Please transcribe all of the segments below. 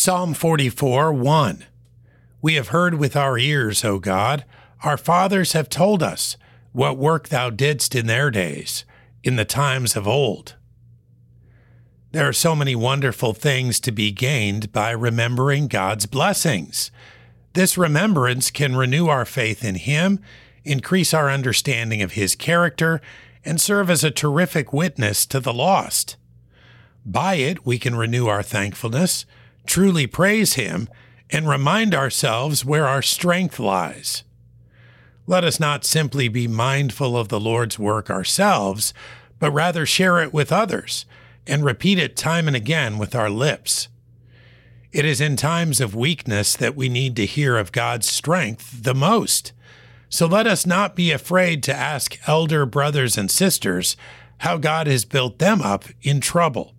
Psalm 44 1. We have heard with our ears, O God, our fathers have told us what work thou didst in their days, in the times of old. There are so many wonderful things to be gained by remembering God's blessings. This remembrance can renew our faith in Him, increase our understanding of His character, and serve as a terrific witness to the lost. By it, we can renew our thankfulness truly praise Him, and remind ourselves where our strength lies. Let us not simply be mindful of the Lord's work ourselves, but rather share it with others and repeat it time and again with our lips. It is in times of weakness that we need to hear of God's strength the most. So let us not be afraid to ask elder brothers and sisters how God has built them up in trouble.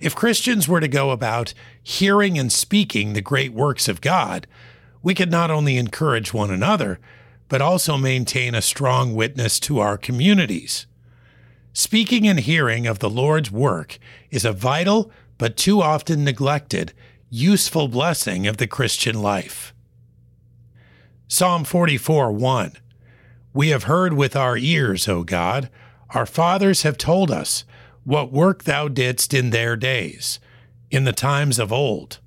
If Christians were to go about hearing and speaking the great works of God, we could not only encourage one another, but also maintain a strong witness to our communities. Speaking and hearing of the Lord's work is a vital, but too often neglected, useful blessing of the Christian life. Psalm 44 1. We have heard with our ears, O God. Our fathers have told us what work thou didst in their days, in the times of old.